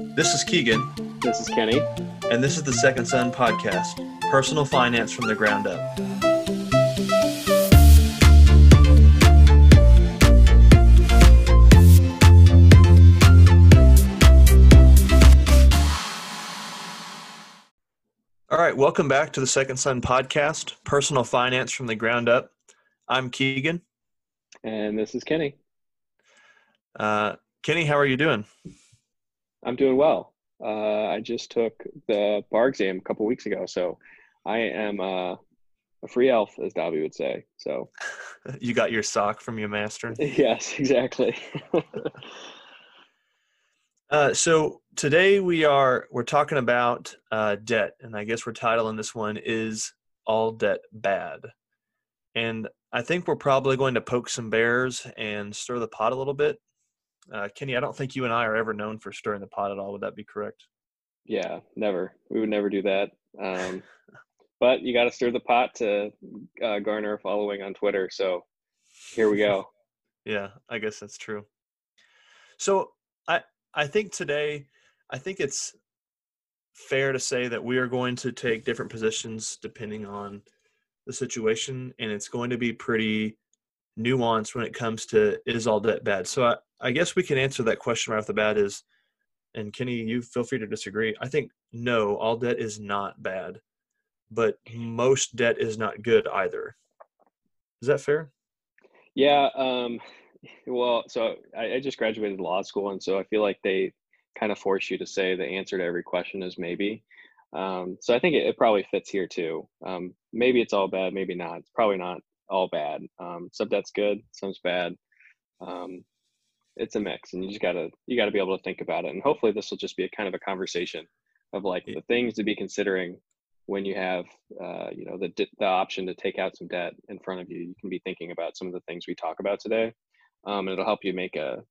This is Keegan, This is Kenny. and this is the Second Son Podcast Personal Finance from the Ground Up. All right, welcome back to the Second Son Podcast Personal Finance from the Ground Up. I'm Keegan. And this is Kenny. Uh, Kenny, how are you doing? I'm doing well. Uh, I just took the bar exam a couple weeks ago, so I am uh, a free elf, as Dobby would say. So, You got your sock from your master. yes, exactly. Uh, so today we are we're talking about uh, debt, and I guess we're titling this one "Is All Debt Bad?" And I think we're probably going to poke some bears and stir the pot a little bit. Uh, Kenny, I don't think you and I are ever known for stirring the pot at all. Would that be correct? yeah, never. We would never do that. Um, but you got to stir the pot to uh, garner a following on Twitter. So, here we go. Yeah, I guess that's true. So I I think today I think it's fair to say that we are going to take different positions depending on the situation and it's going to be pretty nuanced when it comes to is all debt bad. So I, I guess we can answer that question right off the bat is and Kenny, you feel free to disagree. I think no, all debt is not bad, but most debt is not good either. Is that fair? Yeah. Um, well, so I, I just graduated law school, and so I feel like they kind of force you to say the answer to every question is maybe. Um, so I think it, it probably fits here too. Um, maybe it's all bad, maybe not. It's probably not all bad. Um, some debt's good, some's bad. Um, it's a mix, and you just gotta you gotta be able to think about it. And hopefully, this will just be a kind of a conversation of like the things to be considering when you have uh, you know the the option to take out some debt in front of you. You can be thinking about some of the things we talk about today, um, and it'll help you make a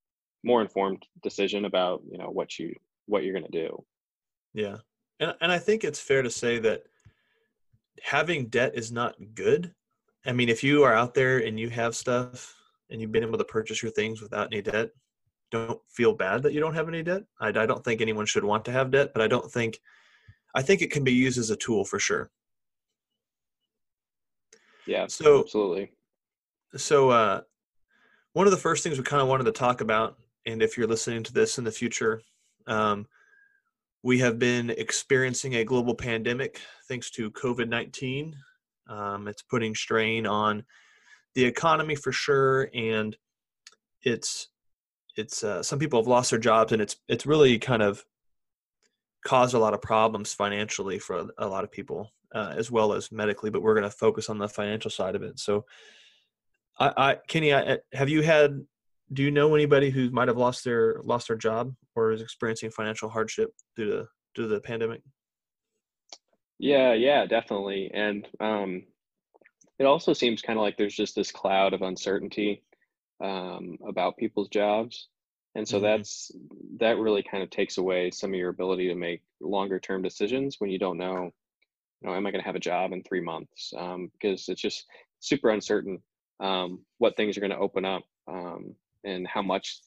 more informed decision about you know what you what you're going to do. Yeah. And and I think it's fair to say that having debt is not good. I mean, if you are out there and you have stuff and you've been able to purchase your things without any debt, don't feel bad that you don't have any debt. I, I don't think anyone should want to have debt, but I don't think I think it can be used as a tool for sure. Yeah, So absolutely. so uh, one of the first things we kind of wanted to talk about, and if you're listening to this in the future, um, we have been experiencing a global pandemic thanks to COVID 19. Um, it's putting strain on the economy for sure, and it's it's uh, some people have lost their jobs, and it's it's really kind of caused a lot of problems financially for a lot of people, uh, as well as medically. But we're going to focus on the financial side of it. So, I, I Kenny, I, have you had? Do you know anybody who might have lost their lost their job or is experiencing financial hardship due to due to the pandemic? Yeah, yeah, definitely. And um, it also seems kind of like there's just this cloud of uncertainty um, about people's jobs. And so Mhm. that's that really kind of takes away some of your ability to make longer term decisions when you don't know, you know, am I going to have a job in three months? Um, because it's just super uncertain um, what things are going to open up um, and how much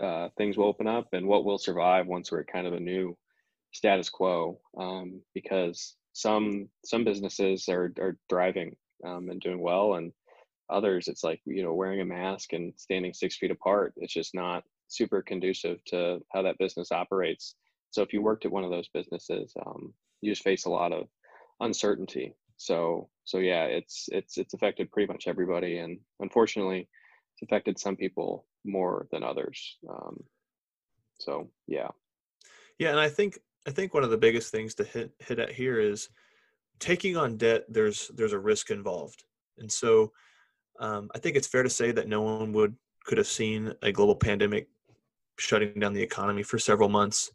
uh, things will open up and what will survive once we're at kind of a new status quo um, because some some businesses are are thriving um, and doing well. And others it's like you know wearing a mask and standing six feet apart it's just not super conducive to how that business operates. So if you worked at one of those businesses um, you just face a lot of uncertainty. So so yeah it's it's it's affected pretty much everybody. And unfortunately it's affected some people more than others. Um, so yeah. Yeah, and I think I think one of the biggest things to hit hit at here is taking on debt. There's there's a risk involved, and so um, I think it's fair to say that no one would could have seen a global pandemic shutting down the economy for several months.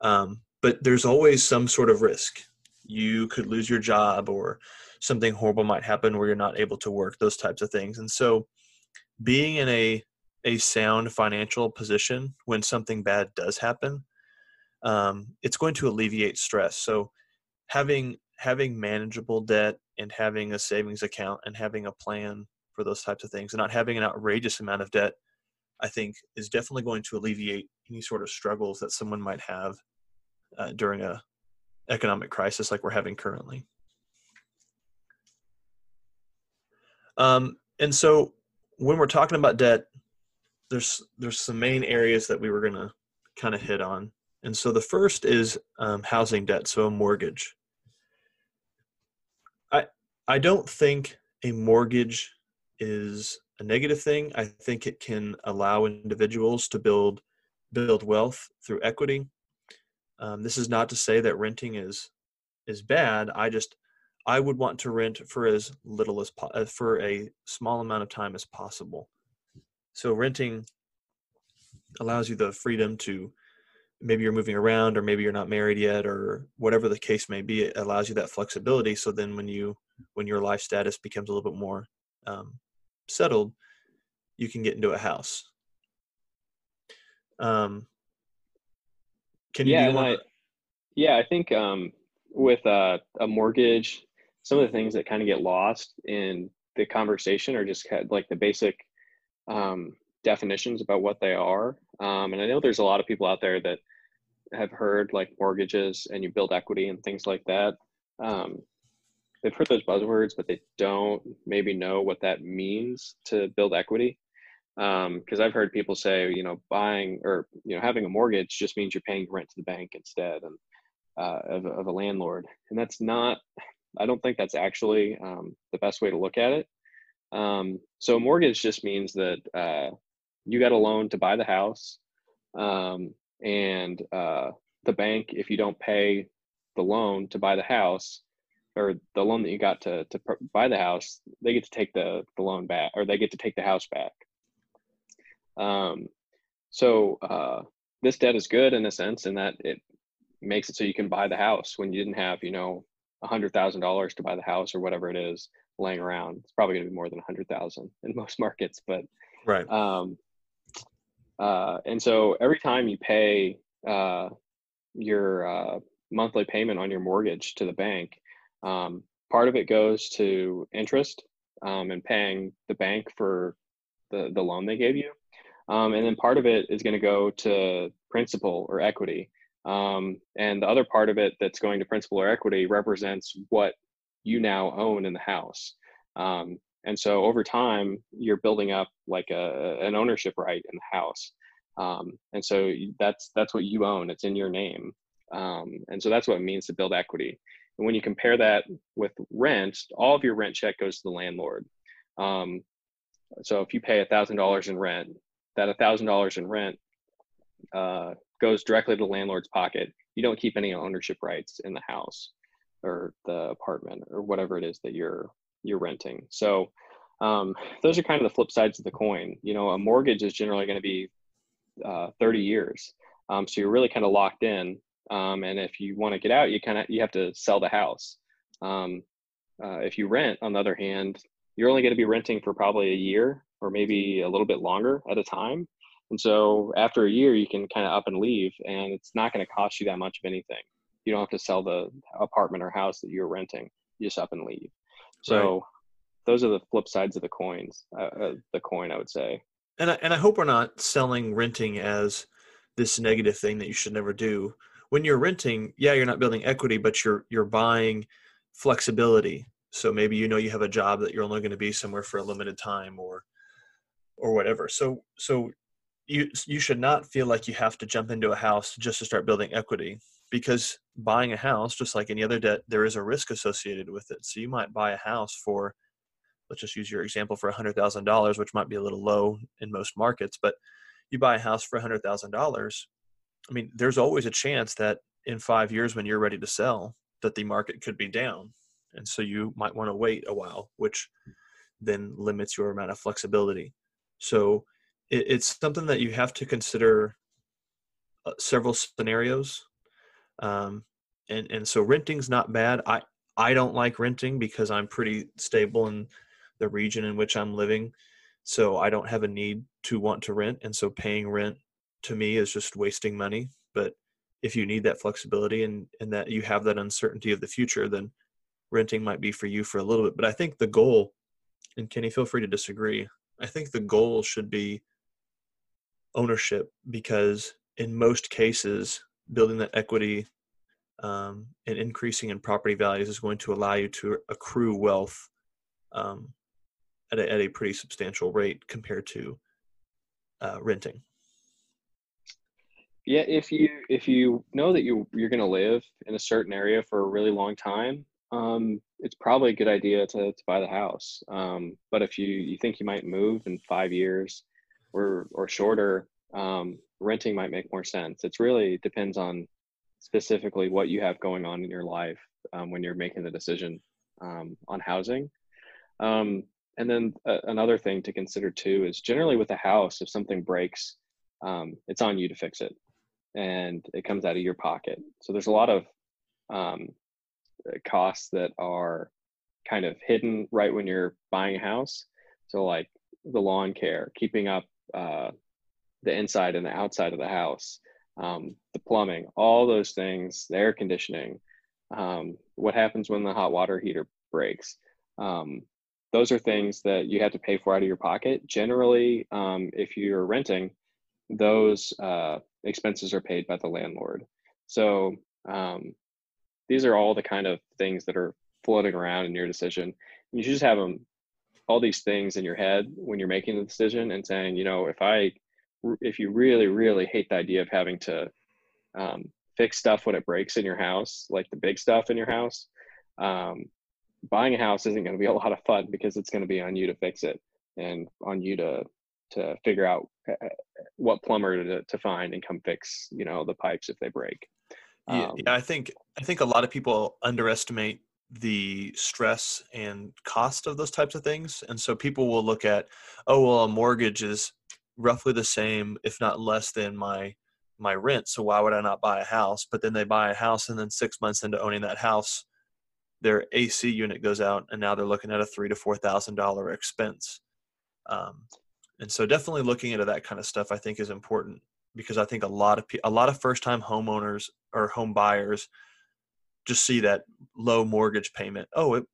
Um, but there's always some sort of risk. You could lose your job, or something horrible might happen where you're not able to work. Those types of things, and so being in a a sound financial position when something bad does happen um, it's going to alleviate stress. So having having manageable debt and having a savings account and having a plan for those types of things and not having an outrageous amount of debt I think is definitely going to alleviate any sort of struggles that someone might have uh, during a economic crisis like we're having currently. Um, and so when we're talking about debt, there's there's some main areas that we were going to kind of hit on. And so the first is um, housing debt, so a mortgage. I don't think a mortgage is a negative thing. I think it can allow individuals to build build wealth through equity. Um, this is not to say that renting is is bad. I just I would want to rent for as little as po- uh, for a small amount of time as possible. So renting allows you the freedom to maybe you're moving around or maybe you're not married yet or whatever the case may be it allows you that flexibility so then when you when your life status becomes a little bit more um, settled you can get into a house um, can you yeah, I, yeah i think um, with uh, a mortgage some of the things that kind of get lost in the conversation are just kind of like the basic um, definitions about what they are. Um, and I know there's a lot of people out there that have heard like mortgages and you build equity and things like that. Um, they've heard those buzzwords, but they don't maybe know what that means to build equity. Because um, I've heard people say, you know, buying or you know having a mortgage just means you're paying rent to the bank instead and uh, of, of a landlord, and that's not. I don't think that's actually um, the best way to look at it. Um, so mortgage just means that uh, you got a loan to buy the house, um, and uh, the bank, if you don't pay the loan to buy the house, or the loan that you got to to buy the house, they get to take the the loan back, or they get to take the house back. Um, so uh, this debt is good in a sense, in that it makes it so you can buy the house when you didn't have, you know, a hundred thousand dollars to buy the house or whatever it is laying around. It's probably going to be more than a hundred thousand in most markets, but right. Um, uh, and so every time you pay uh, your uh, monthly payment on your mortgage to the bank, um, part of it goes to interest um, and paying the bank for the, the loan they gave you. Um, and then part of it is going to go to principal or equity. Um, and the other part of it that's going to principal or equity represents what you now own in the house. Um, and so over time, you're building up like a, an ownership right in the house. Um, and so that's that's what you own. It's in your name. And so that's what it means to build equity. And when you compare that with rent, all of your rent check goes to the landlord. Um, so if you pay thousand dollars in rent, that thousand dollars in rent uh, goes directly to the landlord's pocket. You don't keep any ownership rights in the house or the apartment or whatever it is that you're you're renting. So um, those are kind of the flip sides of the coin. You know, a mortgage is generally going to be uh, 30 years, um, so you're really kind of locked in. Um, and if you want to get out, you kind of you have to sell the house. Um, uh, if you rent, on the other hand, you're only going to be renting for probably a year or maybe a little bit longer at a time. And so after a year, you can kind of up and leave, and it's not going to cost you that much of anything. You don't have to sell the apartment or house that you're renting. You just up and leave. So right. those are the flip sides of the coins, uh, uh, the coin, I would say. And I, and I hope we're not selling renting as this negative thing that you should never do. When you're renting, yeah, you're not building equity, but you're you're buying flexibility. So maybe you know you have a job that you're only going to be somewhere for a limited time, or or whatever. So so you you should not feel like you have to jump into a house just to start building equity because buying a house just like any other debt there is a risk associated with it so you might buy a house for let's just use your example for $100000 which might be a little low in most markets but you buy a house for $100000 i mean there's always a chance that in five years when you're ready to sell that the market could be down. And so you might want to wait a while which then limits your amount of flexibility. So it, it's something that you have to consider uh, several scenarios. Um, and and so renting's not bad. I i don't like renting because i'm pretty stable in the region in which i'm living. So i don't have a need to want to rent. And so paying rent to me is just wasting money but if you need that flexibility and and that you have that uncertainty of the future then renting might be for you for a little bit. But i think the goal and kenny feel free to disagree i think the goal should be ownership because in most cases building that equity um, and increasing in property values is going to allow you to accrue wealth um, at, a, at a pretty substantial rate compared to uh, renting yeah if you if you know that you you're going to live in a certain area for a really long time um, it's probably a good idea to, to buy the house. Um, but if you you think you might move in five years or or shorter um, renting might make more sense. It's really depends on specifically what you have going on in your life um, when you're making the decision um, on housing. Um, and then uh, another thing to consider too is generally with a house if something breaks it's on you to fix it and it comes out of your pocket. So there's a lot of um, costs that are kind of hidden right when you're buying a house. So like the lawn care, keeping up uh, the inside and the outside of the house, um, the plumbing, all those things, the air conditioning, um, what happens when the hot water heater breaks. Um, those are things that you have to pay for out of your pocket. Generally, um, if you're renting, those uh, expenses are paid by the landlord. So um, these are all the kind of things that are floating around in your decision. You should just have them, all these things in your head when you're making the decision and saying, you know, if I, if you really, really hate the idea of having to um, fix stuff when it breaks in your house, like the big stuff in your house, um, buying a house isn't going to be a lot of fun because it's going to be on you to fix it and on you to to figure out what plumber to, to find and come fix you know the pipes if they break. Yeah, um, yeah i think i think a lot of people underestimate the stress and cost of those types of things and so people will look at oh well a mortgage is roughly the same if not less than my my rent so why would i not buy a house? But then they buy a house and then six months into owning that house their ac unit goes out and now they're looking at a three to four thousand dollar expense. Um, and so definitely looking into that kind of stuff i think is important because i think a lot of a lot of first time homeowners or home buyers just see that low mortgage payment. Oh it,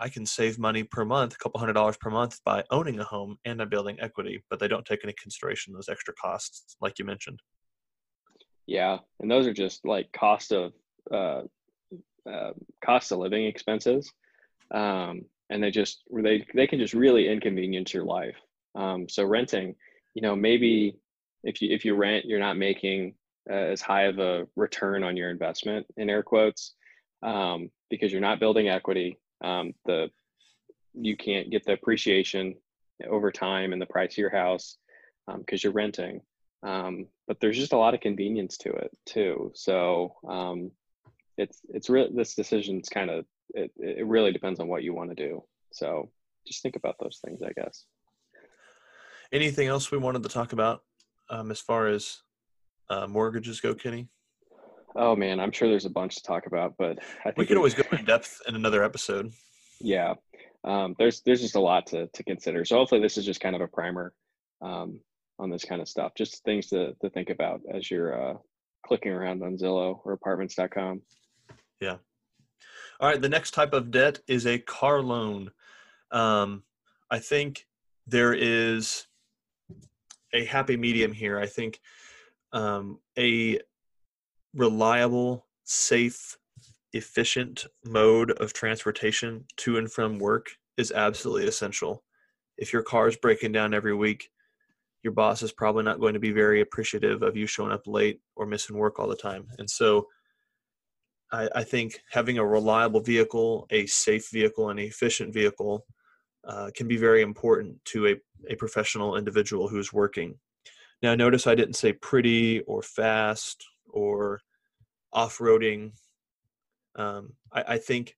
i can save money per month a couple hundred dollars per month by owning a home and i'm building equity but they don't take into consideration those extra costs like you mentioned. Yeah and those are just like cost of uh, uh cost of living expenses um, and they just they they can just really inconvenience your life um, so renting, you know, maybe if you if you rent, you're not making uh, as high of a return on your investment in air quotes um, because you're not building equity. Um, the you can't get the appreciation over time in the price of your house because um, you're renting. Um, but there's just a lot of convenience to it too. So um, it's it's real. This decision's kind of it. It really depends on what you want to do. So just think about those things, I guess. Anything else we wanted to talk about um, as far as uh, mortgages go, Kenny? Oh man, I'm sure there's a bunch to talk about, but I think we could always go in depth in another episode. Yeah, um, there's there's just a lot to to consider. So hopefully this is just kind of a primer um, on this kind of stuff, just things to to think about as you're uh, clicking around on Zillow or Apartments.com. Yeah. All right. The next type of debt is a car loan. Um, I think there is a happy medium here. I think um, a reliable, safe, efficient mode of transportation to and from work is absolutely essential. If your car is breaking down every week, your boss is probably not going to be very appreciative of you showing up late or missing work all the time. And so I, I think having a reliable vehicle, a safe vehicle, and an efficient vehicle uh, can be very important to a, a professional individual who's working. Now, notice I didn't say pretty or fast or off roading. Um, I, I think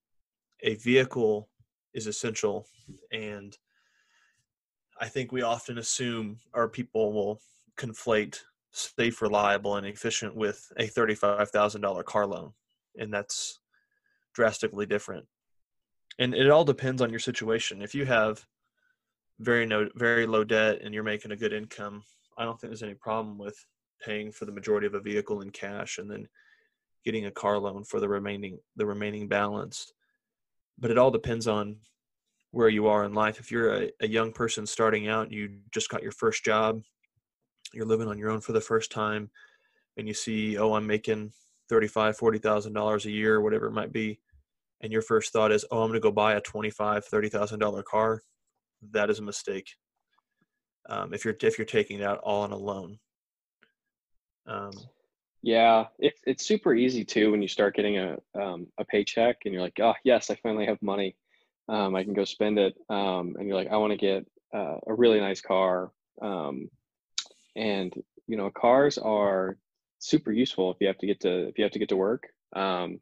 a vehicle is essential. And I think we often assume our people will conflate safe, reliable, and efficient with a $35,000 car loan. And that's drastically different and it all depends on your situation. If you have very no very low debt and you're making a good income, I don't think there's any problem with paying for the majority of a vehicle in cash and then getting a car loan for the remaining the remaining balance. But it all depends on where you are in life. If you're a, a young person starting out, you just got your first job, you're living on your own for the first time and you see oh i'm making 35 40000 dollars a year whatever it might be and your first thought is oh i'm going to go buy a 25 30000 dollar car that is a mistake um, if you're if you're taking it out all on a loan um, yeah it's, it's super easy too when you start getting a, um, a paycheck and you're like oh yes i finally have money. Um, i can go spend it. Um, and you're like i want to get uh, a really nice car. Um, and you know cars are super useful if you have to get to if you have to get to work. Um,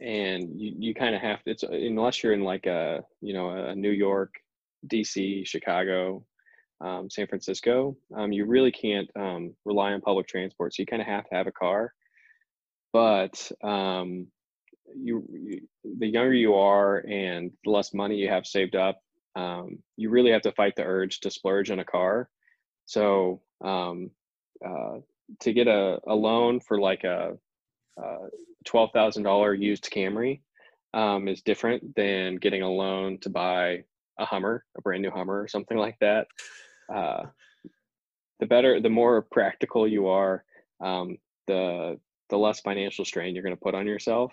and you, you kind of have to it's unless you're in like a you know a new york dc chicago um, san francisco um, you really can't um, rely on public transport so you kind of have to have a car. But um, you, you, the younger you are and the less money you have saved up um, you really have to fight the urge to splurge on a car. So um, uh, to get a, a loan for like a uh, $12,000 used Camry um, is different than getting a loan to buy a Hummer, a brand new Hummer or something like that. Uh, the better, the more practical you are, um, the the less financial strain you're going to put on yourself.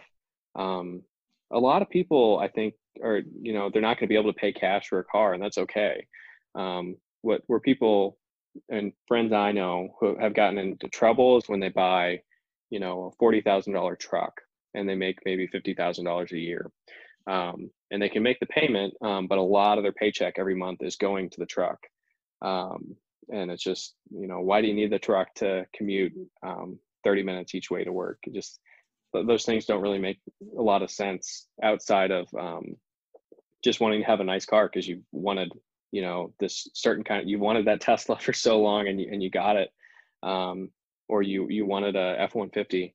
Um, a lot of people, I think, are you know they're not going to be able to pay cash for a car, and that's okay. Um, what where people and friends I know who have gotten into trouble is when they buy you know, a forty thousand dollar truck and they make maybe fifty thousand dollars a year, um, and they can make the payment, um, but a lot of their paycheck every month is going to the truck, um, and it's just you know why do you need the truck to commute um, thirty minutes each way to work? It just those things don't really make a lot of sense outside of um, just wanting to have a nice car because you wanted you know this certain kind of you wanted that tesla for so long and you, and you got it. Um, or you you wanted a f-150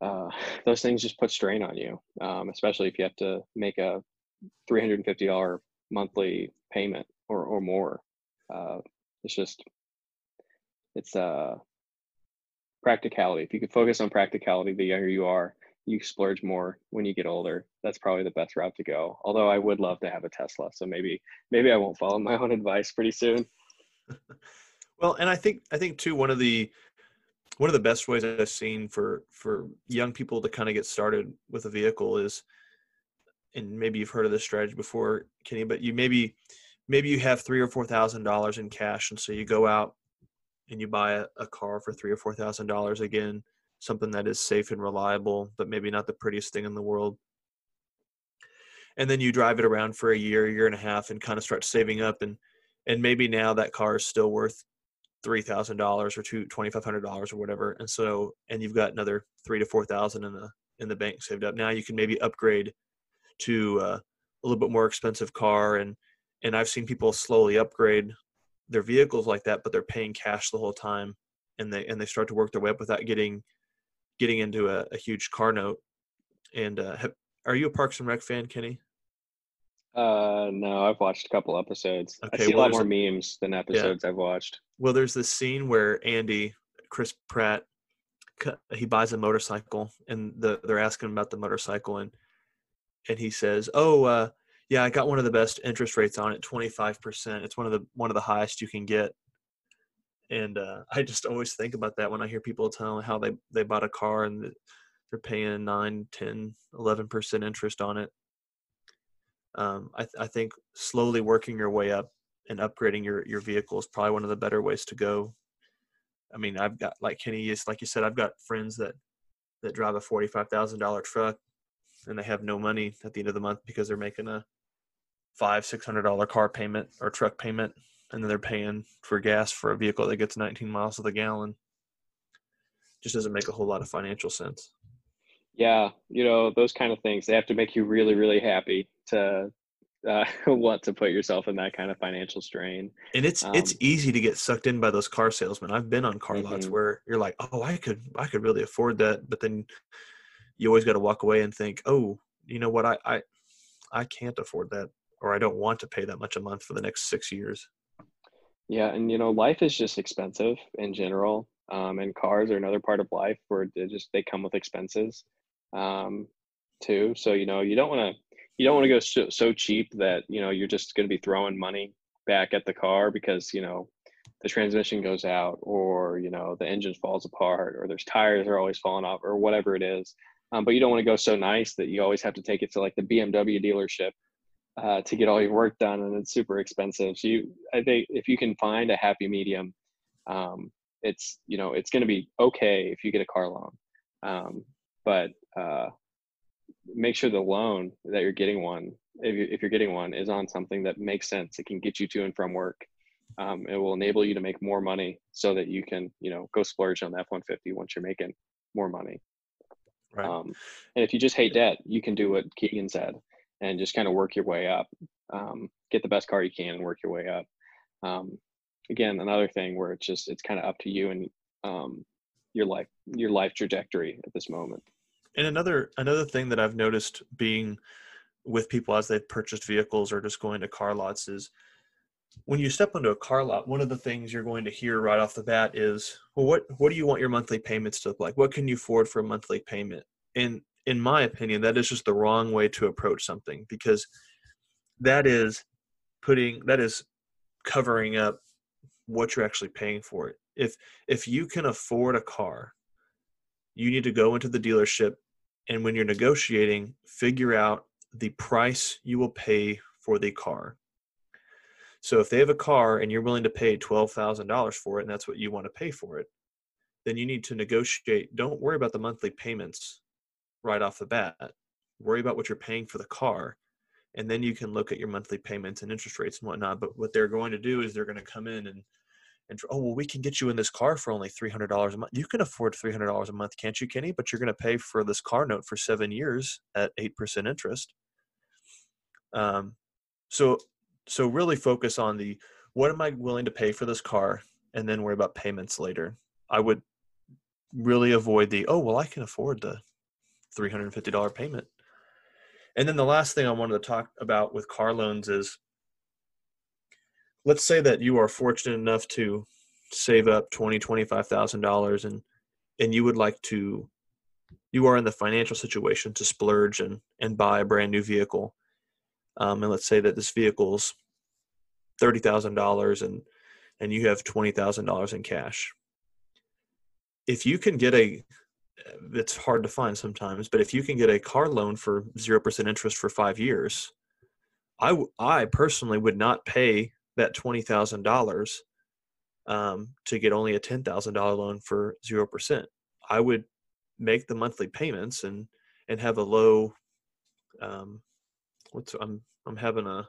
uh, those things just put strain on you um, especially if you have to make a $350 monthly payment or, or more uh, it's just it's uh practicality if you could focus on practicality the younger you are you splurge more when you get older. That's probably the best route to go. Although I would love to have a Tesla, so maybe maybe I won't follow my own advice pretty soon. well, and I think I think too one of the one of the best ways I've seen for for young people to kind of get started with a vehicle is, and maybe you've heard of this strategy before, Kenny, but you maybe maybe you have three or four thousand dollars in cash, and so you go out and you buy a, a car for three or four thousand dollars again something that is safe and reliable, but maybe not the prettiest thing in the world. And then you drive it around for a year, year and a half, and kind of start saving up, and and maybe now that car is still worth three thousand dollars or two twenty five hundred dollars or whatever, and so and you've got another three to four thousand in the in the bank saved up. Now you can maybe upgrade to uh, a little bit more expensive car, and and I've seen people slowly upgrade their vehicles like that, but they're paying cash the whole time, and they and they start to work their way up without getting getting into a, a huge car note. And uh, have, are you a Parks and Rec fan, Kenny? Uh, no, I've watched a couple episodes. Okay, I see well, a lot more a, memes than episodes yeah. I've watched. Well, there's this scene where Andy, Chris Pratt, he buys a motorcycle, and the, they're asking about the motorcycle, and and he says, "Oh, uh, yeah, I got one of the best interest rates on it, twenty five percent. It's one of the one of the highest you can get." and uh, I just always think about that when I hear people tell how they they bought a car and they're paying 9 10 11% interest on it um, I, th- I think slowly working your way up and upgrading your your vehicle is probably one of the better ways to go i mean i've got like kenny is like you said i've got friends that that drive a $45000 truck and they have no money at the end of the month because they're making a five six hundred dollar car payment or truck payment and then they're paying for gas for a vehicle that gets 19 miles to the gallon. Just doesn't make a whole lot of financial sense. Yeah, you know those kind of things. They have to make you really, really happy to uh, want to put yourself in that kind of financial strain. And it's um, it's easy to get sucked in by those car salesmen. I've been on car mm-hmm. lots where you're like, oh, I could I could really afford that, but then you always got to walk away and think, oh, you know what, I I I can't afford that, or I don't want to pay that much a month for the next six years. Yeah, and you know, life is just expensive in general, um, and cars are another part of life where they just they come with expenses, um, too. So you know, you don't want to you don't want to go so, so cheap that you know you're just going to be throwing money back at the car because you know the transmission goes out or you know the engine falls apart or there's tires are always falling off or whatever it is. Um, but you don't want to go so nice that you always have to take it to like the bmw dealership uh, to get all your work done and it's super expensive. So you i think if you can find a happy medium um, it's you know it's going to be okay if you get a car loan. Um, but uh, make sure the loan that you're getting one if, you, if you're getting one is on something that makes sense it can get you to and from work um, it will enable you to make more money so that you can you know go splurge on the f-150 once you're making more money. Right. um, and if you just hate debt you can do what keegan said and just kind of work your way up. Um, get the best car you can and work your way up. Um, again another thing where it's just it's kind of up to you and um, your life your life trajectory at this moment and another another thing that i've noticed being with people as they've purchased vehicles or just going to car lots is when you step into a car lot, one of the things you're going to hear right off the bat is, well, what what do you want your monthly payments to look like? What can you afford for a monthly payment? And in my opinion, that is just the wrong way to approach something because that is putting that is covering up what you're actually paying for it. If if you can afford a car, you need to go into the dealership and when you're negotiating, figure out the price you will pay for the car so if they have a car and you're willing to pay $12,000 for it and that's what you want to pay for it, then you need to negotiate. Don't worry about the monthly payments right off the bat. Worry about what you're paying for the car. And then you can look at your monthly payments and interest rates and whatnot. But what they're going to do is they're going to come in and and oh well we can get you in this car for only $300 a month you can afford $300 a month can't you kenny but you're going to pay for this car note for seven years at 8% interest um, so so really focus on the what am I willing to pay for this car and then worry about payments later. I would really avoid the oh well I can afford the $350 payment. And then the last thing I wanted to talk about with car loans is let's say that you are fortunate enough to save up twenty twenty five thousand dollars and and you would like to you are in the financial situation to splurge and and buy a brand new vehicle um, and let's say that this vehicle's thirty thousand dollars and and you have twenty thousand dollars in cash. If you can get a it's hard to find sometimes, but if you can get a car loan for zero percent interest for five years, I I personally would not pay that twenty thousand um, dollars to get only a ten thousand dollar loan for zero percent. I would make the monthly payments and and have a low um, what's I'm I'm having a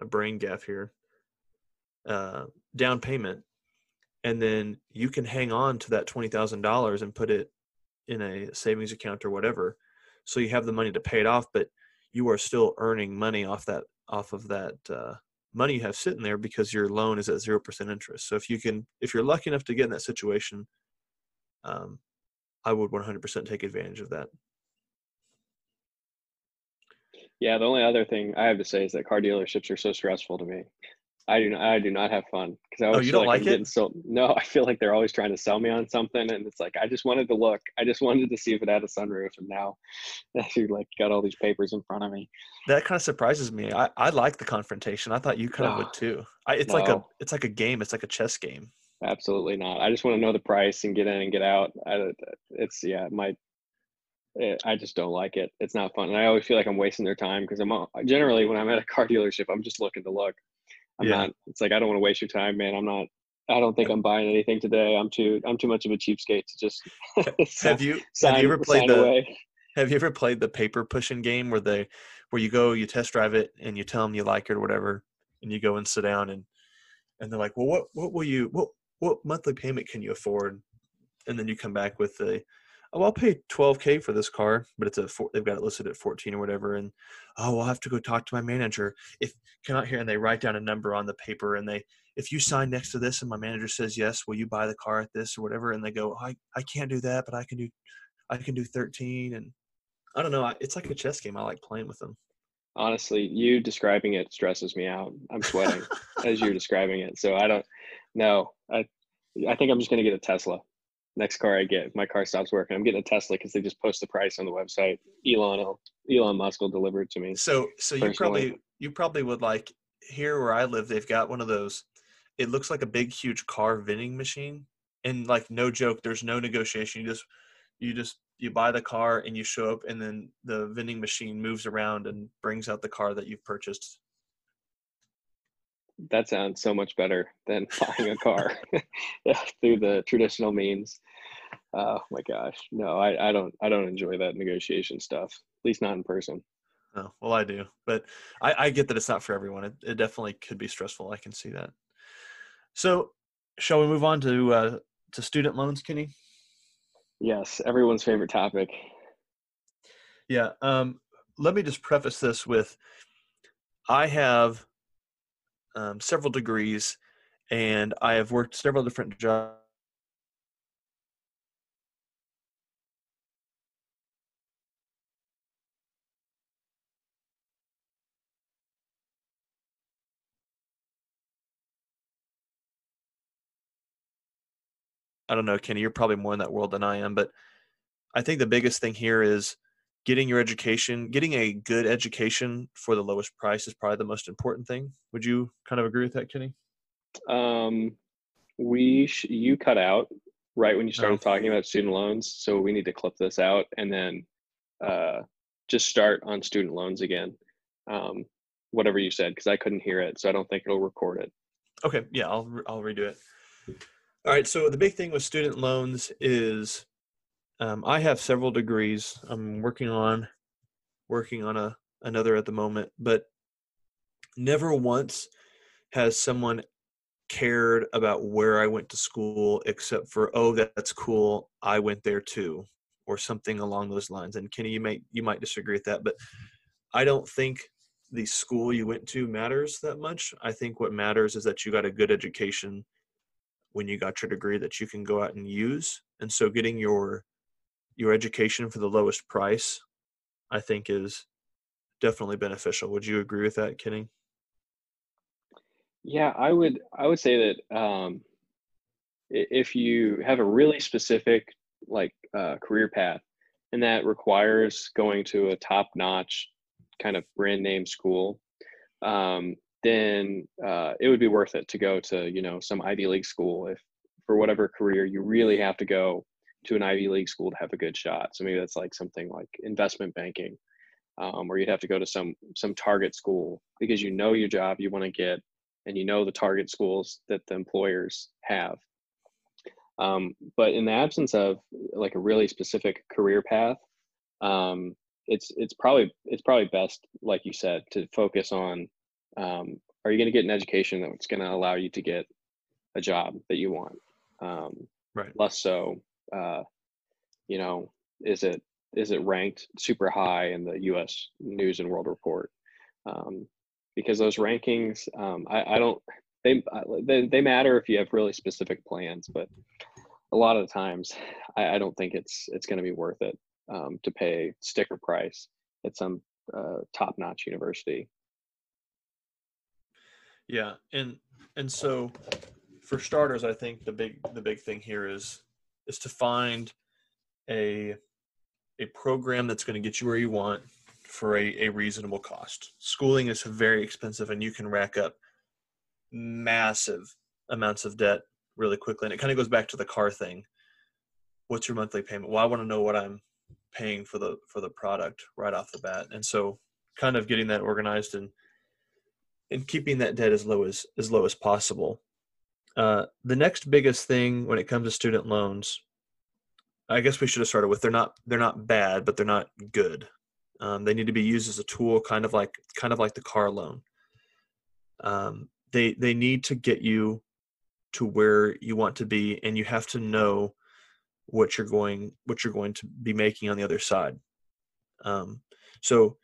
a brain gap here. Uh, down payment, and then you can hang on to that twenty thousand dollars and put it in a savings account or whatever, so you have the money to pay it off, but you are still earning money off that off of that uh, money you have sitting there because your loan is at zero percent interest. So if you can, if you're lucky enough to get in that situation, um, I would 100% take advantage of that. Yeah, the only other thing I have to say is that car dealerships are so stressful to me. I do not, I do not have fun because I oh, always oh, you don't like, like it. So no, I feel like they're always trying to sell me on something, and it's like I just wanted to look. I just wanted to see if it had a sunroof, and now you like got all these papers in front of me. That kind of surprises me. I, I like the confrontation. I thought you kind of would too. I, it's no. like a it's like a game. It's like a chess game. Absolutely not. I just want to know the price and get in and get out. I, it's yeah, my it, eh, I just don't like it. It's not fun, and I always feel like I'm wasting their time because I'm generally when I'm at a car dealership, I'm just looking to look. I'm yeah. not. It's like I don't want to waste your time, man. I'm not. I don't think I'm buying anything today. I'm too. I'm too much of a cheapskate to just. have you sign, Have you ever played the? Away. Have you ever played the paper pushing game where they, where you go, you test drive it, and you tell them you like it or whatever, and you go and sit down and, and they're like, well, what what will you what what monthly payment can you afford, and then you come back with the oh, I'll pay 12k for this car, but it's a four, they've got it listed at 14 or whatever, and oh, I'll have to go talk to my manager. If come out here and they write down a number on the paper, and they if you sign next to this, and my manager says yes, will you buy the car at this or whatever? And they go, I I can't do that, but I can do I can do 13, and I don't know. It's like a chess game. I like playing with them. Honestly, you describing it stresses me out. I'm sweating as you're describing it. So I don't know. I I think I'm just gonna get a Tesla next car I get, my car stops working, I'm getting a Tesla because they just post the price on the website. Elon will, Elon Musk will deliver it to me. So so personally. you probably you probably would like here where I live, they've got one of those it looks like a big huge car vending machine and like no joke there's no negotiation you just you just you buy the car and you show up and then the vending machine moves around and brings out the car that you've purchased that sounds so much better than buying a car through the traditional means. Oh my gosh. No I, I don't i don't enjoy that negotiation stuff at least not in person. Oh well i do but i, I get that it's not for everyone. It, it definitely could be stressful. I can see that. So shall we move on to uh, to student loans kenny? Yes everyone's favorite topic. Yeah um, let me just preface this with i have um, several degrees and i have worked several different jobs I don't know, Kenny, you're probably more in that world than I am, but I think the biggest thing here is getting your education, getting a good education for the lowest price is probably the most important thing. Would you kind of agree with that, Kenny? Um, we sh- you cut out right when you started oh. talking about student loans, so we need to clip this out and then uh, just start on student loans again. Um, whatever you said, because I couldn't hear it, so I don't think it'll record it. Okay, yeah, I'll I'll redo it. All right. So the big thing with student loans is um, I have several degrees. I'm working on working on a another at the moment, but never once has someone cared about where I went to school except for oh that's cool I went there too or something along those lines. And Kenny, you might you might disagree with that, but I don't think the school you went to matters that much. I think what matters is that you got a good education when you got your degree that you can go out and use and so getting your your education for the lowest price i think is definitely beneficial. Would you agree with that kenny? Yeah i would i would say that um, if you have a really specific like uh, career path and that requires going to a top notch kind of brand name school um, then uh, it would be worth it to go to you know some Ivy League school if for whatever career you really have to go to an Ivy League school to have a good shot. So maybe that's like something like investment banking, um, or you'd have to go to some some target school because you know your job you want to get, and you know the target schools that the employers have. Um, but in the absence of like a really specific career path, um, it's it's probably it's probably best, like you said, to focus on um, are you going to get an education that's going to allow you to get a job that you want um, right less so uh, you know is it is it ranked super high in the us news and world report? Um, because those rankings um, I, I, don't they, they they matter if you have really specific plans but a lot of the times i, I don't think it's it's going to be worth it um, to pay sticker price at some uh, top-notch university. Yeah, and and so for starters, I think the big the big thing here is is to find a a program that's going to get you where you want for a, a reasonable cost. Schooling is very expensive and you can rack up massive amounts of debt really quickly. And it kind of goes back to the car thing. What's your monthly payment? Well, I want to know what I'm paying for the for the product right off the bat. And so kind of getting that organized and and keeping that debt as low as as low as possible. Uh, the next biggest thing when it comes to student loans, I guess we should have started with they're not they're not bad, but they're not good. Um, they need to be used as a tool, kind of like kind of like the car loan. Um, they they need to get you to where you want to be, and you have to know what you're going what you're going to be making on the other side. Um, so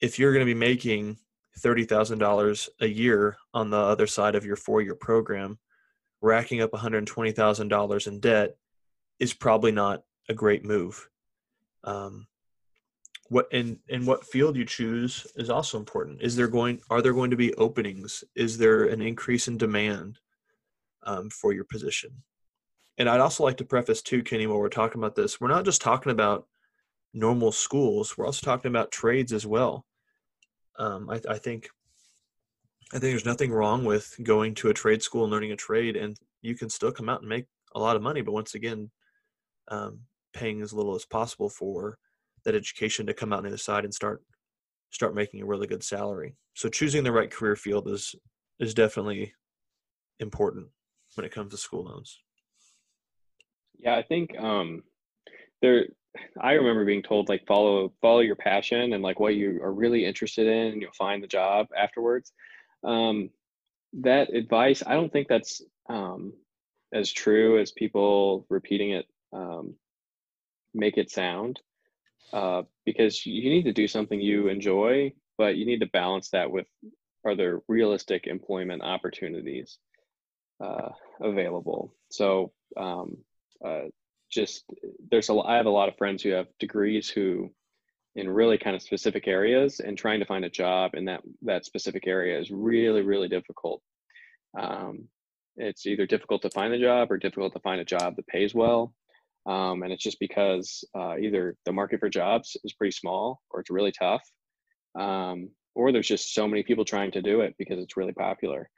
if you're going to be making $30,000 a year on the other side of your four year program, racking up $120,000 in debt is probably not a great move. Um, what in in what field you choose is also important. Is there going are there going to be openings? Is there an increase in demand um, for your position? And I'd also like to preface too, Kenny, while we're talking about this, we're not just talking about normal schools. We're also talking about trades as well um, I, I, think I think there's nothing wrong with going to a trade school and learning a trade, and you can still come out and make a lot of money. But once again, um, paying as little as possible for that education to come out on the other side and start start making a really good salary. So choosing the right career field is is definitely important when it comes to school loans. Yeah, I think um, there. I remember being told like follow follow your passion and like what you are really interested in, and you'll find the job afterwards. Um, that advice, I don't think that's um, as true as people repeating it um, make it sound. Uh, because you need to do something you enjoy, but you need to balance that with are there realistic employment opportunities uh, available. So um, uh, just there's a I have a lot of friends who have degrees who in really kind of specific areas and trying to find a job in that that specific area is really really difficult. Um, it's either difficult to find a job or difficult to find a job that pays well. Um, and it's just because uh, either the market for jobs is pretty small or it's really tough um, or there's just so many people trying to do it because it's really popular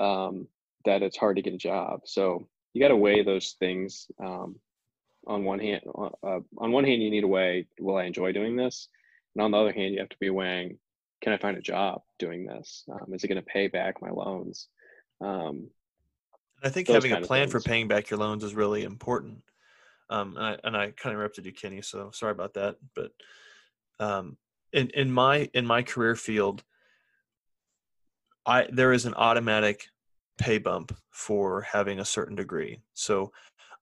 um, that it's hard to get a job. So you got to weigh those things um, on one hand uh, on one hand you need to weigh will i enjoy doing this? And on the other hand you have to be weighing can i find a job doing this? Um, is it going to pay back my loans? Um, i think having a plan for paying back your loans is really important. Um, and, I, and I kind of interrupted you kenny so sorry about that. But um, in, in my in my career field i there is an automatic pay bump for having a certain degree so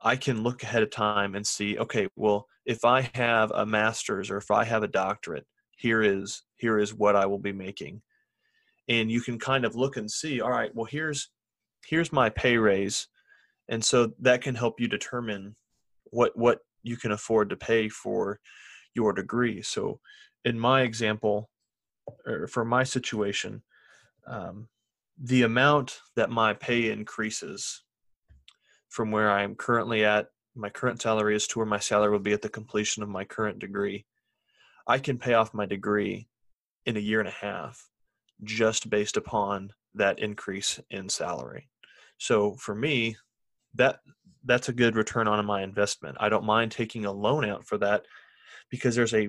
I can look ahead of time and see, okay, well, if I have a master's or if I have a doctorate, here is here is what I will be making. And you can kind of look and see, all right, well, here's here's my pay raise. And so that can help you determine what what you can afford to pay for your degree. So in my example, or for my situation, um, the amount that my pay increases from where I am currently at, my current salary is to where my salary will be at the completion of my current degree. I can pay off my degree in a year and a half just based upon that increase in salary. So for me, that that's a good return on my investment. I don't mind taking a loan out for that because there's a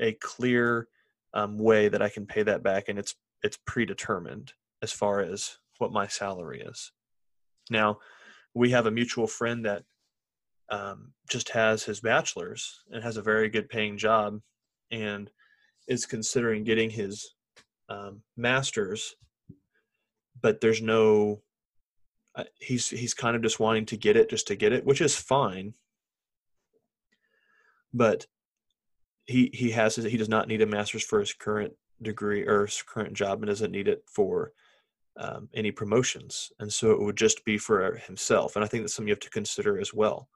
a clear um, way that I can pay that back, and it's it's predetermined as far as what my salary is. Now, we have a mutual friend that um, just has his bachelor's and has a very good paying job and is considering getting his um, master's but there's no uh, he's he's kind of just wanting to get it just to get it which is fine but he he has he does not need a master's for his current degree or his current job and doesn't need it for um, any promotions. And so it would just be for himself. And I think that's something you have to consider as well.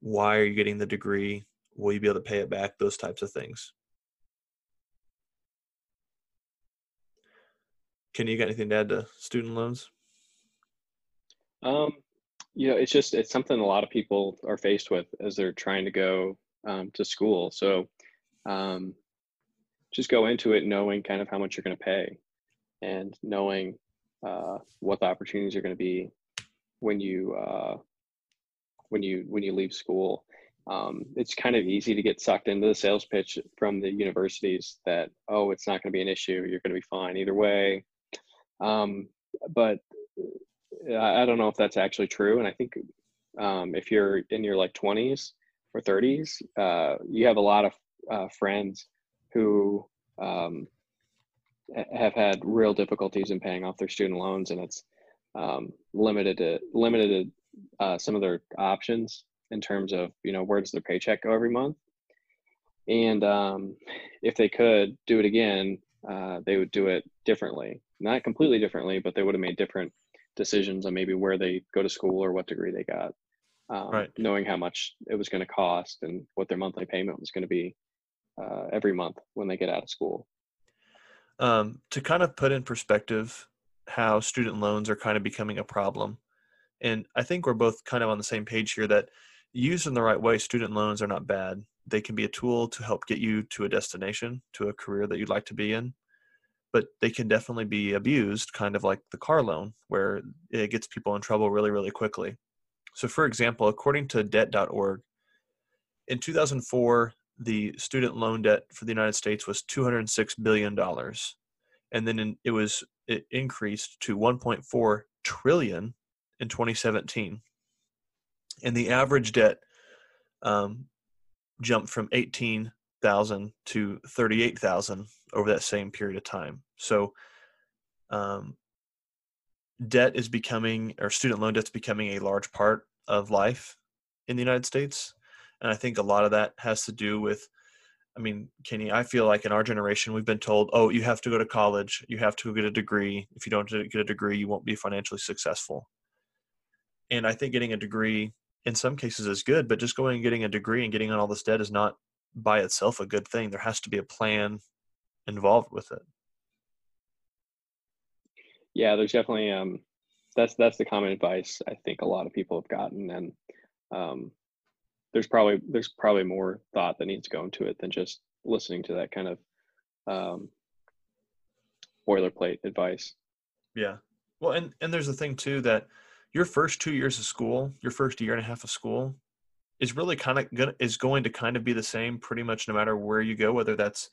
Why are you getting the degree? Will you be able to pay it back? Those types of things. Kenny got anything to add to student loans? Um, you know, it's just it's something a lot of people are faced with as they're trying to go um, to school. So um, just go into it knowing kind of how much you're going to pay and knowing uh, what the opportunities are going to be when you uh, when you when you leave school. Um, it's kind of easy to get sucked into the sales pitch from the universities that oh it's not going to be an issue you're going to be fine either way um, but uh, I, don't know if that's actually true and i think um, if you're in your like 20s or 30s uh, you have a lot of uh, friends who um, have had real difficulties in paying off their student loans, and it's um, limited to limited to uh, some of their options in terms of you know where does their paycheck go every month, and um, if they could do it again, uh, they would do it differently, not completely differently, but they would have made different decisions on maybe where they go to school or what degree they got, um, right. knowing how much it was going to cost and what their monthly payment was going to be uh, every month when they get out of school um, to kind of put in perspective how student loans are kind of becoming a problem. And I think we're both kind of on the same page here that used in the right way, student loans are not bad. They can be a tool to help get you to a destination, to a career that you'd like to be in. but they can definitely be abused, kind of like the car loan, where it gets people in trouble really, really quickly. So, for example, according to debt.org, in 2004, the student loan debt for the United States was 206 billion dollars, and then in, it was it increased to 1.4 trillion in 2017, and the average debt um, jumped from 18,000 to 38,000 over that same period of time. So, um, debt is becoming, or student loan debt is becoming a large part of life in the United States. And I think a lot of that has to do with, I mean, Kenny, I feel like in our generation, we've been told, oh, you have to go to college, you have to get a degree. If you don't get a degree, you won't be financially successful. And I think getting a degree in some cases is good, but just going and getting a degree and getting on all this debt is not by itself a good thing. There has to be a plan involved with it. Yeah, there's definitely um that's that's the common advice I think a lot of people have gotten and um there's probably there's probably more thought that needs to go into it than just listening to that kind of um boilerplate advice. Yeah. Well, and and there's the thing too that your first 2 years of school, your first year and a half of school is really kind of gonna is going to kind of be the same pretty much no matter where you go whether that's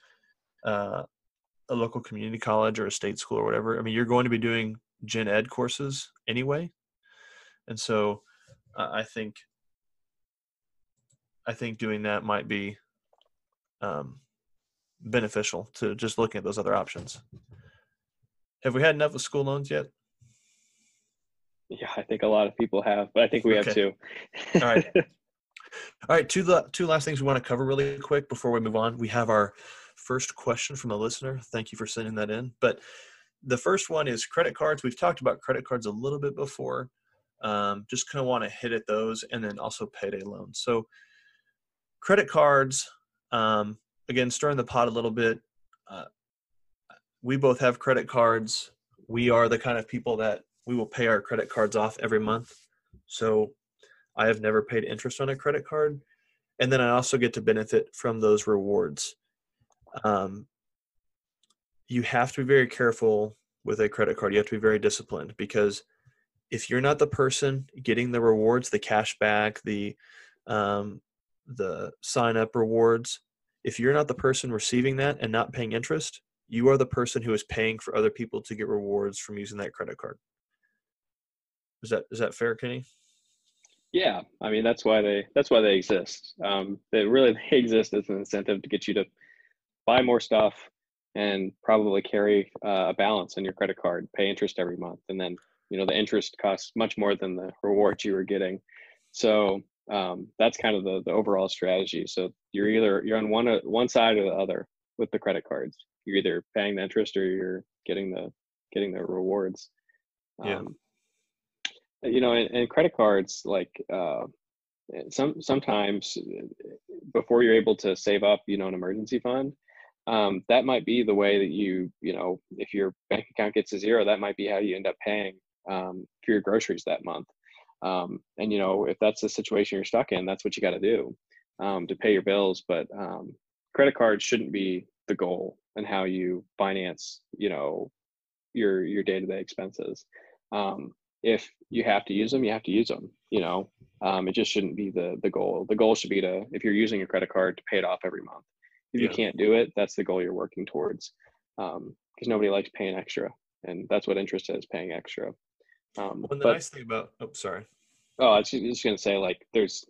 uh, a local community college or a state school or whatever, I mean, you're going to be doing gen ed courses anyway. And so uh, I think, I think doing that might be um, beneficial to just looking at those other options. Have we had enough of school loans yet? Yeah, I think a lot of people have, but I think we okay. have too. All right. All right, two the two last things we want to cover really quick before we move on. We have our first question from a listener. Thank you for sending that in. But the first one is credit cards. We've talked about credit cards a little bit before. Um, just kind of want to hit at those and then also payday loans. So, credit cards, um, again, stirring the pot a little bit. Uh, we both have credit cards. We are the kind of people that we will pay our credit cards off every month. So, I have never paid interest on a credit card. And then I also get to benefit from those rewards um, you have to be very careful with a credit card. You have to be very disciplined because if you're not the person getting the rewards, the cash back, the um, the sign up rewards, if you're not the person receiving that and not paying interest, you are the person who is paying for other people to get rewards from using that credit card. Is that is that fair, Kenny? Yeah, I mean that's why they that's why they exist. Um, they really they exist as an incentive to get you to buy more stuff and probably carry uh, a balance on your credit card, pay interest every month, and then you know the interest costs much more than the rewards you were getting. So um, that's kind of the the overall strategy. So you're either you're on one uh, one side or the other with the credit cards. You're either paying the interest or you're getting the getting the rewards. Yeah. Um, you know, and, and, credit cards like uh, some sometimes before you're able to save up, you know, an emergency fund, um, that might be the way that you you know if your bank account gets to zero that might be how you end up paying um, for your groceries that month um, and you know if that's the situation you're stuck in that's what you got to do um, to pay your bills but um, credit cards shouldn't be the goal and how you finance you know your your day-to-day expenses. Um, if you have to use them you have to use them you know? It just shouldn't be the the goal. The goal should be to if you're using a credit card to pay it off every month. If yeah. you can't do it that's the goal you're working towards because um, nobody likes paying extra and that's what interest is paying extra um, well, the but, nice thing about oh sorry oh i was just going to say like there's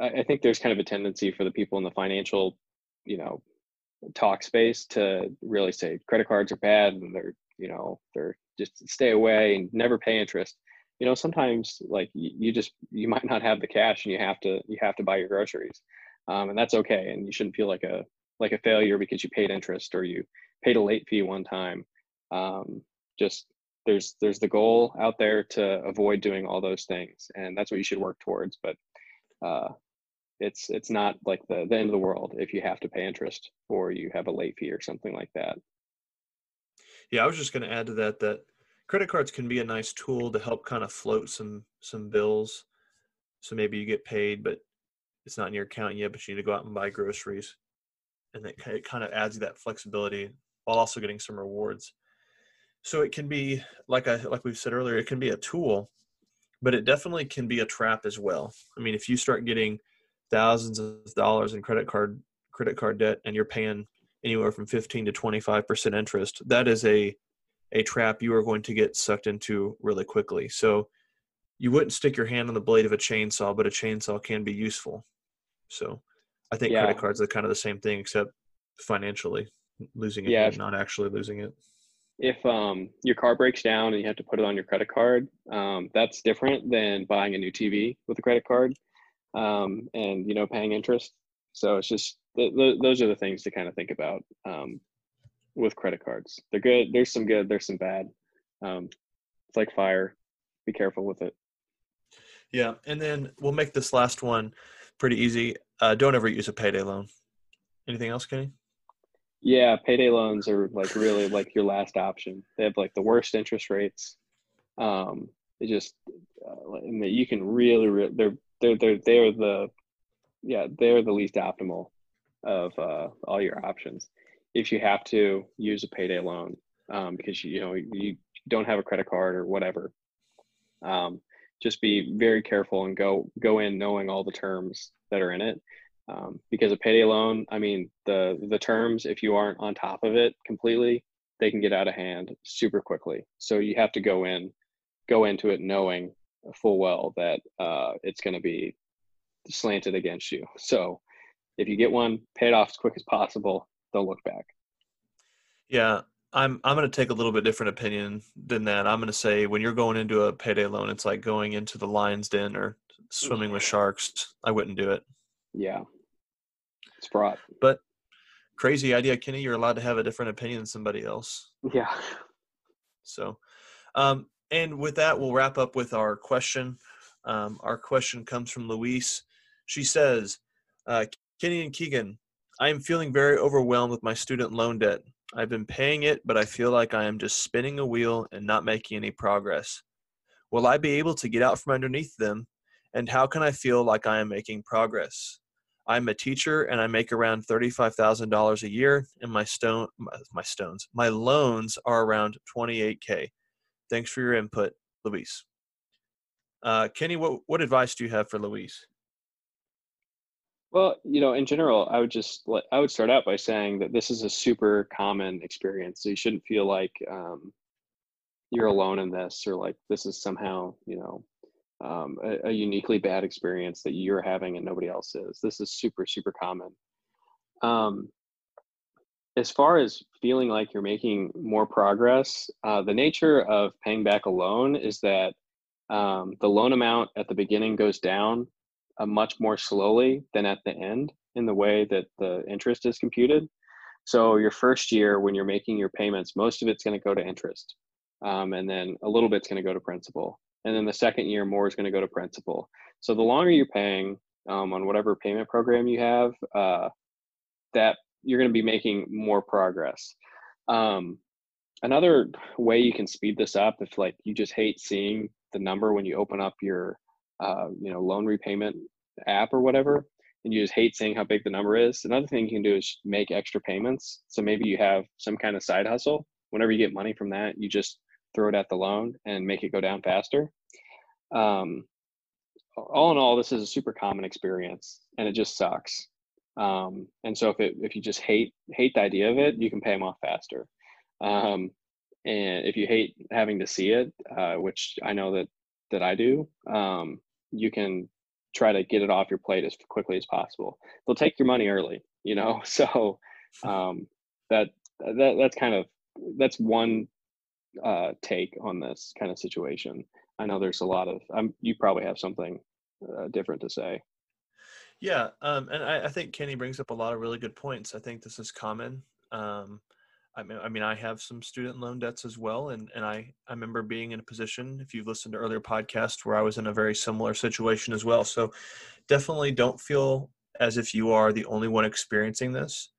I, I think there's kind of a tendency for the people in the financial you know talk space to really say credit cards are bad and they're you know they're just stay away and never pay interest you know sometimes like you, you just you might not have the cash and you have to you have to buy your groceries um, and that's okay. And you shouldn't feel like a like a failure because you paid interest or you paid a late fee one time. Um, just there's there's the goal out there to avoid doing all those things, and that's what you should work towards. But uh, it's it's not like the the end of the world if you have to pay interest or you have a late fee or something like that. Yeah, I was just going to add to that that credit cards can be a nice tool to help kind of float some some bills. So maybe you get paid, but it's not in your account yet, but you need to go out and buy groceries. And it, it kind of adds you that flexibility while also getting some rewards. So it can be like I like we've said earlier, it can be a tool, but it definitely can be a trap as well. I mean, if you start getting thousands of dollars in credit card credit card debt and you're paying anywhere from 15 to 25% interest, that is a a trap you are going to get sucked into really quickly. So you wouldn't stick your hand on the blade of a chainsaw, but a chainsaw can be useful. So I think yeah. credit cards are kind of the same thing, except financially losing it yeah, and not actually losing it. If um, your car breaks down and you have to put it on your credit card, um, that's different than buying a new TV with a credit card um, and you know paying interest. So it's just th- th- those are the things to kind of think about um, with credit cards. They're good. There's some good. There's some bad. Um, it's like fire. Be careful with it. Yeah, and then we'll make this last one pretty easy. Uh, don't ever use a payday loan. Anything else, Kenny? Yeah, payday loans are like really like your last option. They have like the worst interest rates. Um, it just uh, and you can really, they're they're they're they're the yeah they're the least optimal of uh, all your options. If you have to use a payday loan um, because you know you don't have a credit card or whatever, um, just be very careful and go go in knowing all the terms that are in it um, because a payday loan i mean the the terms if you aren't on top of it completely they can get out of hand super quickly so you have to go in go into it knowing full well that uh, it's going to be slanted against you so if you get one pay it off as quick as possible don't look back yeah I'm I'm going to take a little bit different opinion than that. I'm going to say when you're going into a payday loan, it's like going into the lion's den or swimming with sharks. I wouldn't do it. Yeah, it's fraught. But crazy idea, Kenny. You're allowed to have a different opinion than somebody else. Yeah. So, um, and with that, we'll wrap up with our question. Um, our question comes from Louise. She says, uh, Kenny and Keegan, I am feeling very overwhelmed with my student loan debt. I've been paying it, but I feel like I am just spinning a wheel and not making any progress. Will I be able to get out from underneath them? And how can I feel like I am making progress? I'm a teacher and I make around $35,000 a year and my stone my stones my loans are around 28k. Thanks for your input, Louise. Uh, Kenny, what what advice do you have for Louise? Well, you know, in general, I would just I would start out by saying that this is a super common experience. So you shouldn't feel like um, you're alone in this, or like this is somehow, you know, um, a, a, uniquely bad experience that you're having and nobody else is. This is super super common. Um, as far as feeling like you're making more progress, uh, the nature of paying back a loan is that um, the loan amount at the beginning goes down uh, much more slowly than at the end in the way that the interest is computed. So your first year, when you're making your payments, most of it's going to go to interest, um, and then a little bit's going to go to principal. And then the second year, more is going to go to principal. So the longer you're paying um, on whatever payment program you have, uh, that you're going to be making more progress. Um, another way you can speed this up, if like you just hate seeing the number when you open up your uh, you know loan repayment app or whatever and you just hate seeing how big the number is another thing you can do is make extra payments so maybe you have some kind of side hustle whenever you get money from that you just throw it at the loan and make it go down faster um, all in all this is a super common experience and it just sucks um, and so if it if you just hate hate the idea of it you can pay them off faster um, and if you hate having to see it uh, which i know that that i do um, you can try to get it off your plate as quickly as possible. They'll take your money early, you know. So um, that that that's kind of that's one uh, take on this kind of situation. I know there's a lot of um, you probably have something uh, different to say. Yeah, um, and I, I, think Kenny brings up a lot of really good points. I think this is common. Um, I mean, I mean, I have some student loan debts as well, and and I I remember being in a position. If you've listened to earlier podcasts, where I was in a very similar situation as well. So, definitely don't feel as if you are the only one experiencing this.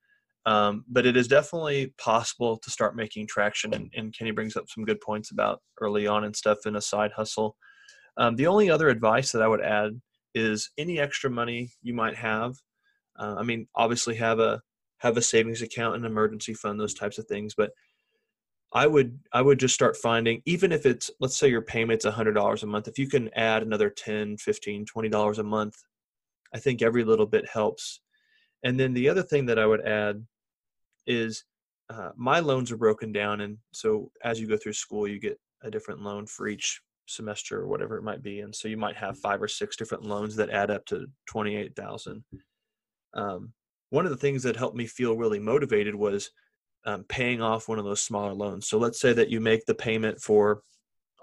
Um, but it is definitely possible to start making traction. And, and, Kenny brings up some good points about early on and stuff in a side hustle. Um, the only other advice that I would add is any extra money you might have. Uh, I mean, obviously have a have a savings account, an emergency fund, those types of things. But I would I would just start finding even if it's let's say your payment's $100 a month if you can add another 10 15 $20 a month I think every little bit helps and then the other thing that I would add is uh, my loans are broken down and so as you go through school you get a different loan for each semester or whatever it might be and so you might have five or six different loans that add up to 28000 um, one of the things that helped me feel really motivated was um, paying off one of those smaller loans. So let's say that you make the payment for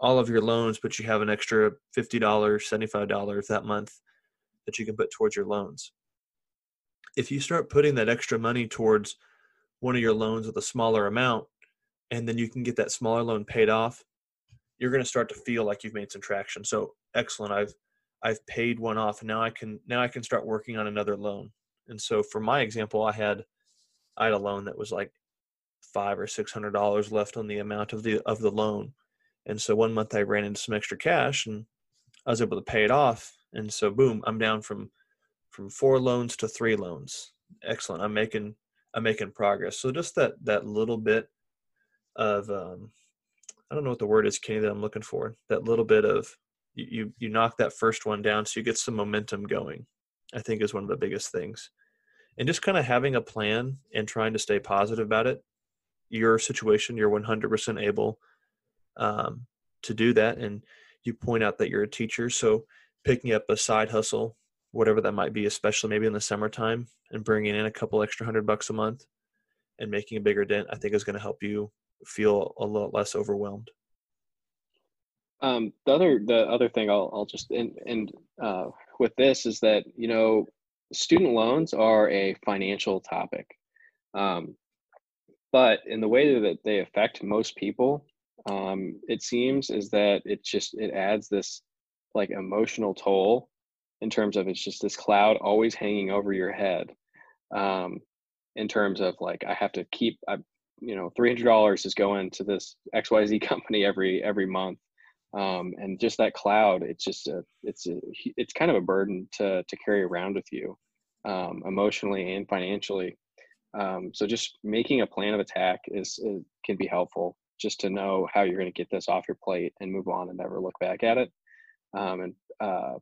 all of your loans, but you have an extra $50, $75 that month that you can put towards your loans. If you start putting that extra money towards one of your loans with a smaller amount, and then you can get that smaller loan paid off, you're going to start to feel like you've made some traction. So excellent. I've I've paid one off and now I can now I can start working on another loan. And so for my example, I had I had a loan that was like five or six hundred dollars left on the amount of the of the loan and so one month i ran into some extra cash and i was able to pay it off and so boom i'm down from from four loans to three loans excellent i'm making i'm making progress so just that that little bit of um i don't know what the word is kenny that i'm looking for that little bit of you you, you knock that first one down so you get some momentum going i think is one of the biggest things and just kind of having a plan and trying to stay positive about it your situation, you're 100% able um, to do that. And you point out that you're a teacher. So picking up a side hustle, whatever that might be, especially maybe in the summertime, and bringing in a couple extra hundred bucks a month and making a bigger dent, I think is going to help you feel a lot less overwhelmed. Um, the other the other thing I'll I'll just and and uh, with this is that you know student loans are a financial topic. Um, but in the way that they affect most people um, it seems is that it just it adds this like emotional toll in terms of it's just this cloud always hanging over your head um, in terms of like i have to keep I, you know $300 is going to this xyz company every every month um, and just that cloud it's just a it's a it's kind of a burden to to carry around with you um, emotionally and financially um, so just making a plan of attack is, is can be helpful just to know how you're going to get this off your plate and move on and never look back at it. Um, and uh,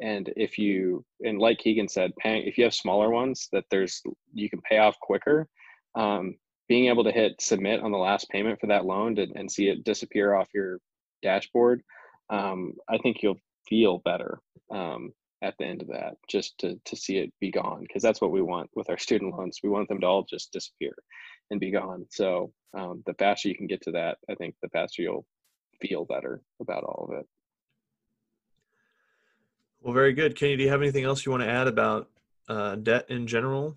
and if you and like Keegan said, paying if you have smaller ones that there's you can pay off quicker. Um, being able to hit submit on the last payment for that loan to, and see it disappear off your dashboard, um, I think you'll feel better. Um, at the end of that just to, to see it be gone because that's what we want with our student loans we want them to all just disappear and be gone so um, the faster you can get to that i think the faster you'll feel better about all of it well very good. Kenny do you have anything else you want to add about uh, debt in general?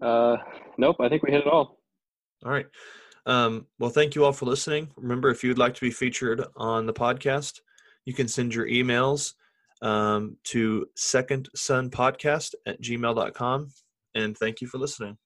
Uh, nope. I think we hit it all. All right. Um, well thank you all for listening. Remember if you'd like to be featured on the podcast you can send your emails um, to second son podcast at gmail.com. And thank you for listening.